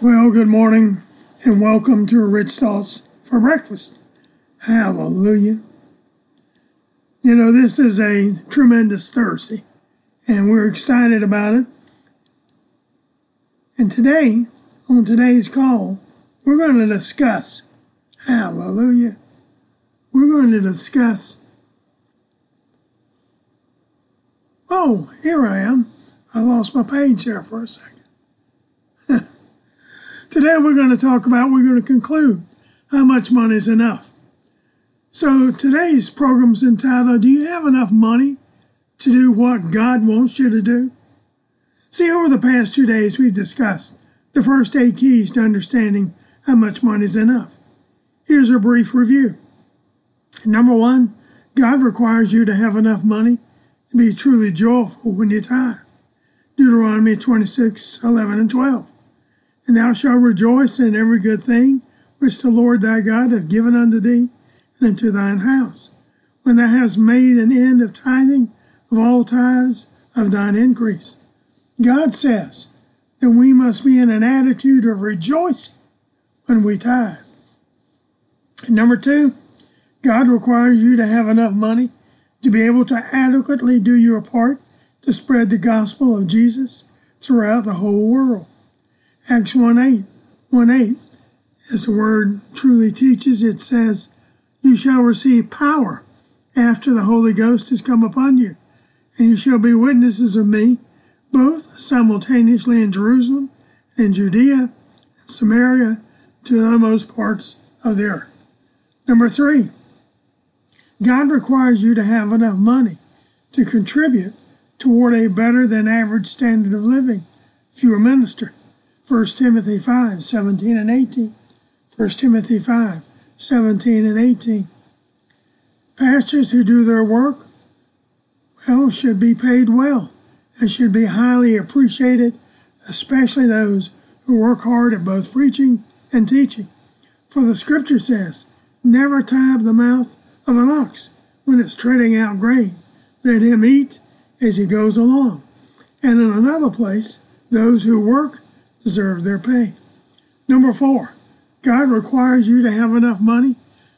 Well, good morning and welcome to Rich Thoughts for Breakfast. Hallelujah. You know, this is a tremendous Thursday and we're excited about it. And today, on today's call, we're going to discuss, hallelujah, we're going to discuss. Oh, here I am. I lost my page there for a second. Today we're going to talk about, we're going to conclude how much money is enough. So today's program is entitled, Do You Have Enough Money to Do What God Wants You to Do? See, over the past two days, we've discussed the first eight keys to understanding how much money is enough. Here's a brief review. Number one, God requires you to have enough money to be truly joyful when you tithe. Deuteronomy 26, 11, and 12. And thou shalt rejoice in every good thing which the Lord thy God hath given unto thee and unto thine house, when thou hast made an end of tithing of all tithes of thine increase. God says that we must be in an attitude of rejoicing when we tithe. And number two, God requires you to have enough money to be able to adequately do your part to spread the gospel of Jesus throughout the whole world. Acts 1 8, 1 8, as the word truly teaches, it says, You shall receive power after the Holy Ghost has come upon you, and you shall be witnesses of me, both simultaneously in Jerusalem and Judea and Samaria to the uttermost parts of the earth. Number three, God requires you to have enough money to contribute toward a better than average standard of living if you're a minister. 1 Timothy 5 17 and 18. 1 Timothy 5 17 and 18. Pastors who do their work well should be paid well and should be highly appreciated, especially those who work hard at both preaching and teaching. For the scripture says, Never tie the mouth of an ox when it's treading out grain. Let him eat as he goes along. And in another place, those who work deserve their pay. Number four, God requires you to have enough money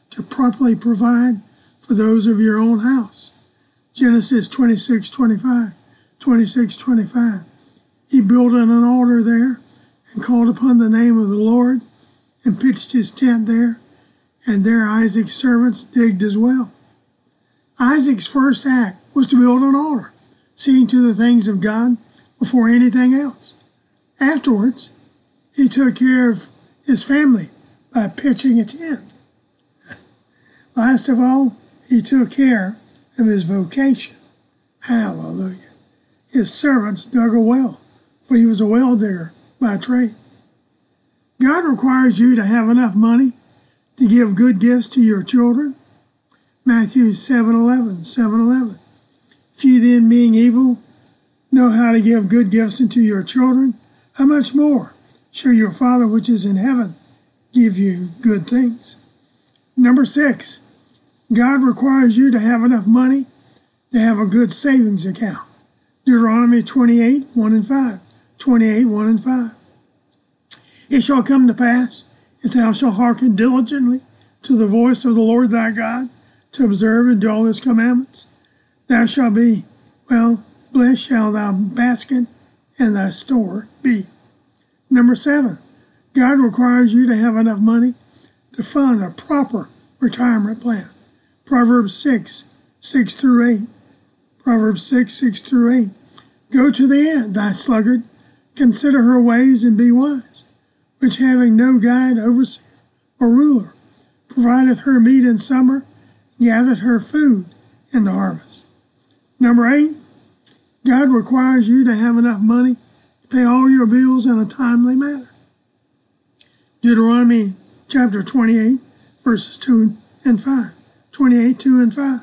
to properly provide for those of your own house. Genesis 26 25, 26 25. He built an altar there and called upon the name of the Lord and pitched his tent there, and there Isaac's servants digged as well. Isaac's first act was to build an altar, seeing to the things of God before anything else. Afterwards, he took care of his family by pitching a tent. Last of all, he took care of his vocation. Hallelujah. His servants dug a well, for he was a well digger by trade. God requires you to have enough money to give good gifts to your children. Matthew 7 11, 7 11. If you then, being evil, know how to give good gifts unto your children, how much more shall your Father which is in heaven give you good things? Number six, God requires you to have enough money to have a good savings account. Deuteronomy 28 1 and 5. 28 1 and 5. It shall come to pass, if thou shalt hearken diligently to the voice of the Lord thy God, to observe and do all his commandments, thou shalt be, well, blessed shall thy basket and thy store be. Number seven, God requires you to have enough money to fund a proper retirement plan. Proverbs 6, 6 through 8. Proverbs 6, 6 through 8. Go to the ant, thy sluggard, consider her ways and be wise, which having no guide, overseer, or ruler, provideth her meat in summer, gathereth her food in the harvest. Number eight, God requires you to have enough money to pay all your bills in a timely manner. Deuteronomy chapter 28, verses 2 and 5. 28, 2 and 5.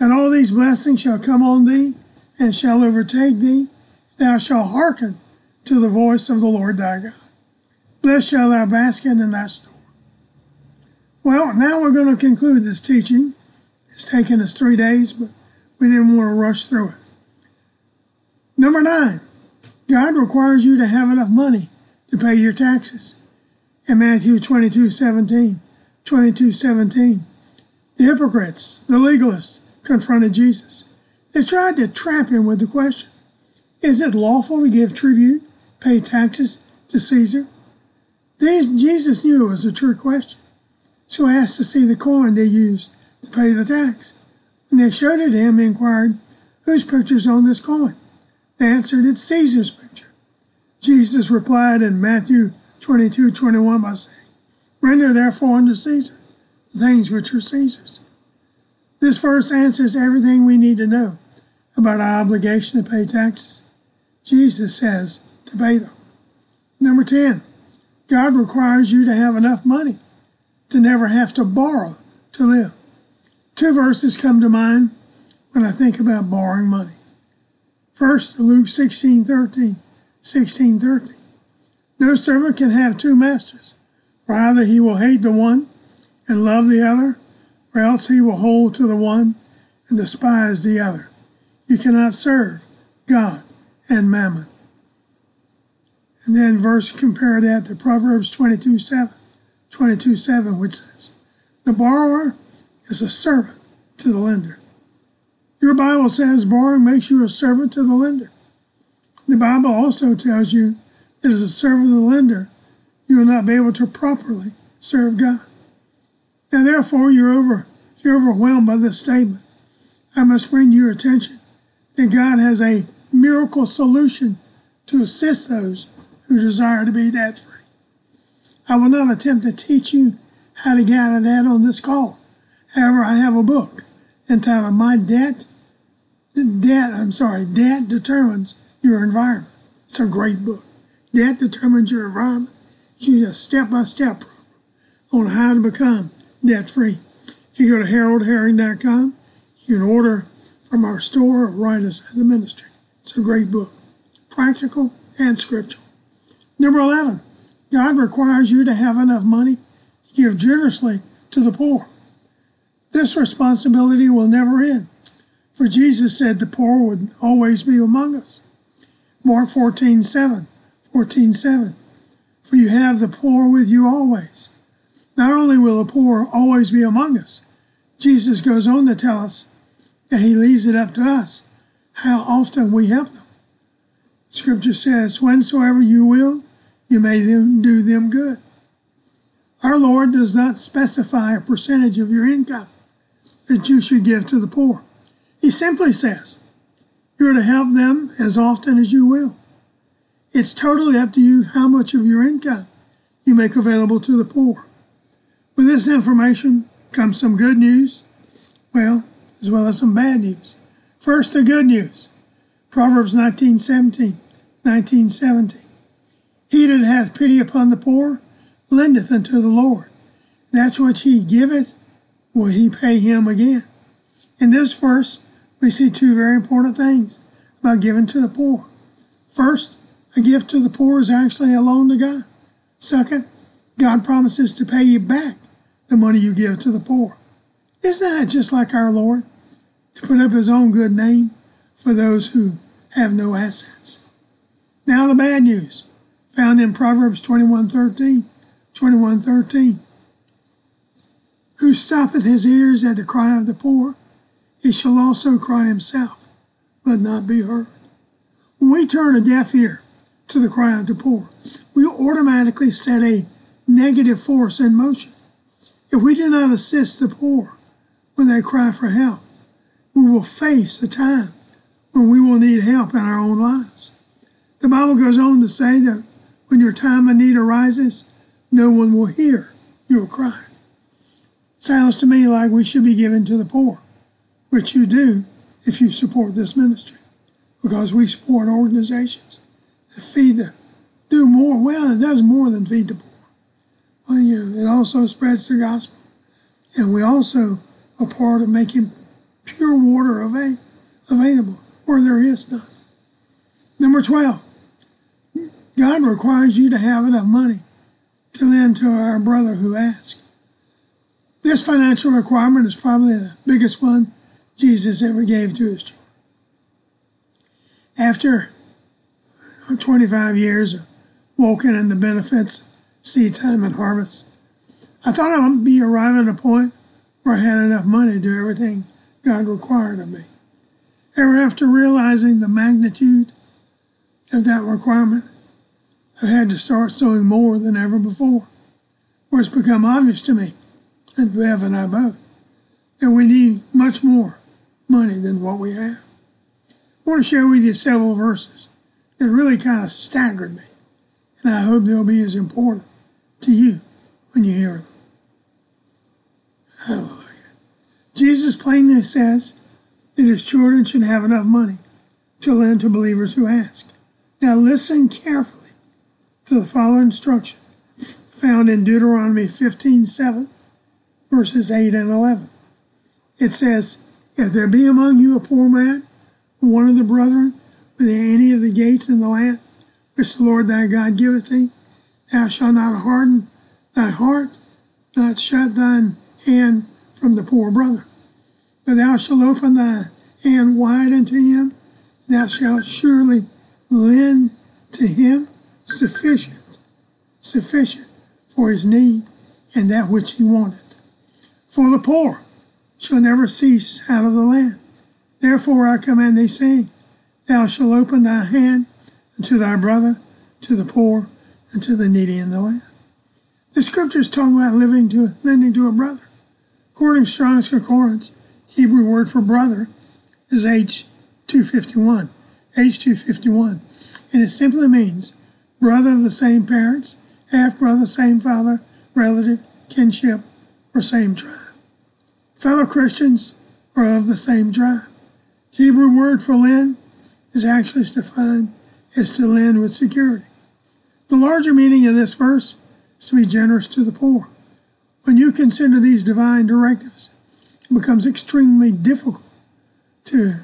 And all these blessings shall come on thee and shall overtake thee, if thou shalt hearken to the voice of the Lord thy God. Blessed shall thy basket and thy store. Well, now we're going to conclude this teaching. It's taken us three days, but we didn't want to rush through it. Number nine, God requires you to have enough money to pay your taxes. In Matthew 22 17, 22 17, the hypocrites, the legalists, confronted Jesus. They tried to trap him with the question Is it lawful to give tribute, pay taxes to Caesar? These, Jesus knew it was a trick question, so he asked to see the coin they used to pay the tax. When they showed it to him, he inquired, Whose picture's on this coin? Answered, It's Caesar's picture. Jesus replied in Matthew 22 21 by saying, Render therefore unto Caesar the things which are Caesar's. This verse answers everything we need to know about our obligation to pay taxes. Jesus says to pay them. Number 10, God requires you to have enough money to never have to borrow to live. Two verses come to mind when I think about borrowing money. First, Luke 16 13. 16 13. No servant can have two masters, for either he will hate the one and love the other, or else he will hold to the one and despise the other. You cannot serve God and mammon. And then verse compare that to Proverbs 22 7, 22 7, which says, The borrower is a servant to the lender. Your Bible says borrowing makes you a servant to the lender. The Bible also tells you that as a servant of the lender, you will not be able to properly serve God. Now, therefore, you're over, you're overwhelmed by this statement, I must bring your attention that God has a miracle solution to assist those who desire to be debt free. I will not attempt to teach you how to get out of debt on this call. However, I have a book entitled My Debt Debt, I'm sorry, Debt Determines Your Environment. It's a great book. Debt Determines Your Environment. It's a step by step on how to become debt free. If you go to haroldherring.com, you can order from our store or write us at the ministry. It's a great book, practical and scriptural. Number 11, God requires you to have enough money to give generously to the poor. This responsibility will never end, for Jesus said the poor would always be among us. Mark 14 7, 14 7. For you have the poor with you always not only will the poor always be among us, Jesus goes on to tell us that he leaves it up to us how often we help them. Scripture says, Whensoever you will, you may do them good. Our Lord does not specify a percentage of your income that you should give to the poor. He simply says, You're to help them as often as you will. It's totally up to you how much of your income you make available to the poor. With this information comes some good news, well, as well as some bad news. First, the good news. Proverbs 19:17, 19:17. He that hath pity upon the poor lendeth unto the Lord. That's what he giveth, will he pay him again. In this verse, we see two very important things about giving to the poor. First, a gift to the poor is actually a loan to God. Second, God promises to pay you back the money you give to the poor. Isn't that just like our Lord? To put up his own good name for those who have no assets. Now the bad news, found in Proverbs 21:13, 21:13. Who stoppeth his ears at the cry of the poor, he shall also cry himself, but not be heard. When we turn a deaf ear to the cry of the poor, we automatically set a negative force in motion. If we do not assist the poor when they cry for help, we will face a time when we will need help in our own lives. The Bible goes on to say that when your time of need arises, no one will hear your cry. Sounds to me like we should be giving to the poor, which you do if you support this ministry, because we support organizations that feed the, do more, well, it does more than feed the poor well, you know, it also spreads the gospel. And we also are part of making pure water available where there is none. Number 12, God requires you to have enough money to lend to our brother who asks. This financial requirement is probably the biggest one Jesus ever gave to his children. After 25 years of walking in the benefits, seed time and harvest. I thought I would be arriving at a point where I had enough money to do everything God required of me. Ever after realizing the magnitude of that requirement, I had to start sowing more than ever before. Where it's become obvious to me, and Bev and I both, that we need much more money than what we have. I want to share with you several verses that really kind of staggered me, and I hope they'll be as important to you when you hear them. Hallelujah. Jesus plainly says that his children should have enough money to lend to believers who ask. Now listen carefully to the following instruction found in Deuteronomy 15 7, verses 8 and 11. It says, If there be among you a poor man, one of the brethren, within any of the gates in the land which the Lord thy God giveth thee, thou shalt not harden thy heart, not shut thine hand from the poor brother. But thou shalt open thy hand wide unto him, and thou shalt surely lend to him sufficient, sufficient for his need and that which he wanted. For the poor shall never cease out of the land. Therefore I command thee, saying, Thou shalt open thy hand unto thy brother, to the poor, and to the needy in the land. The scriptures talk about living to lending to a brother. According to Strong's Concordance, Hebrew word for brother is H251. H251. And it simply means brother of the same parents, half brother, same father, relative, kinship, or same tribe. Fellow Christians are of the same tribe. The Hebrew word for lend is actually defined as to lend with security. The larger meaning of this verse is to be generous to the poor. When you consider these divine directives, it becomes extremely difficult to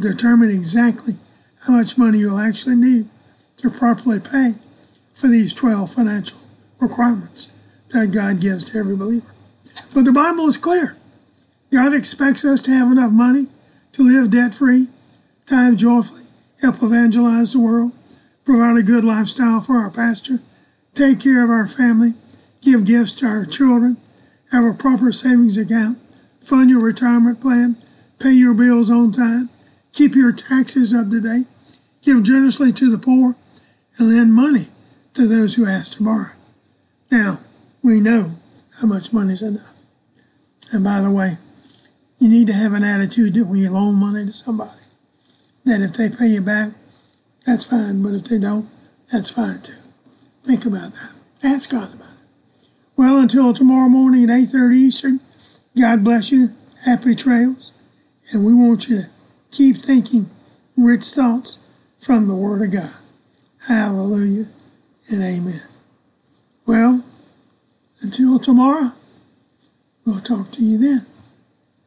determine exactly how much money you'll actually need to properly pay for these 12 financial requirements that God gives to every believer. But the Bible is clear. God expects us to have enough money to live debt free, tithe joyfully, help evangelize the world, provide a good lifestyle for our pastor, take care of our family, give gifts to our children, have a proper savings account, fund your retirement plan, pay your bills on time, keep your taxes up to date, give generously to the poor, and lend money to those who ask to borrow. Now, we know how much money is enough. And by the way, you need to have an attitude that when you loan money to somebody, that if they pay you back, that's fine, but if they don't, that's fine too. Think about that. Ask God about it. Well, until tomorrow morning at 8.30 Eastern, God bless you. Happy trails. And we want you to keep thinking rich thoughts from the Word of God. Hallelujah and amen. Well, until tomorrow, we'll talk to you then.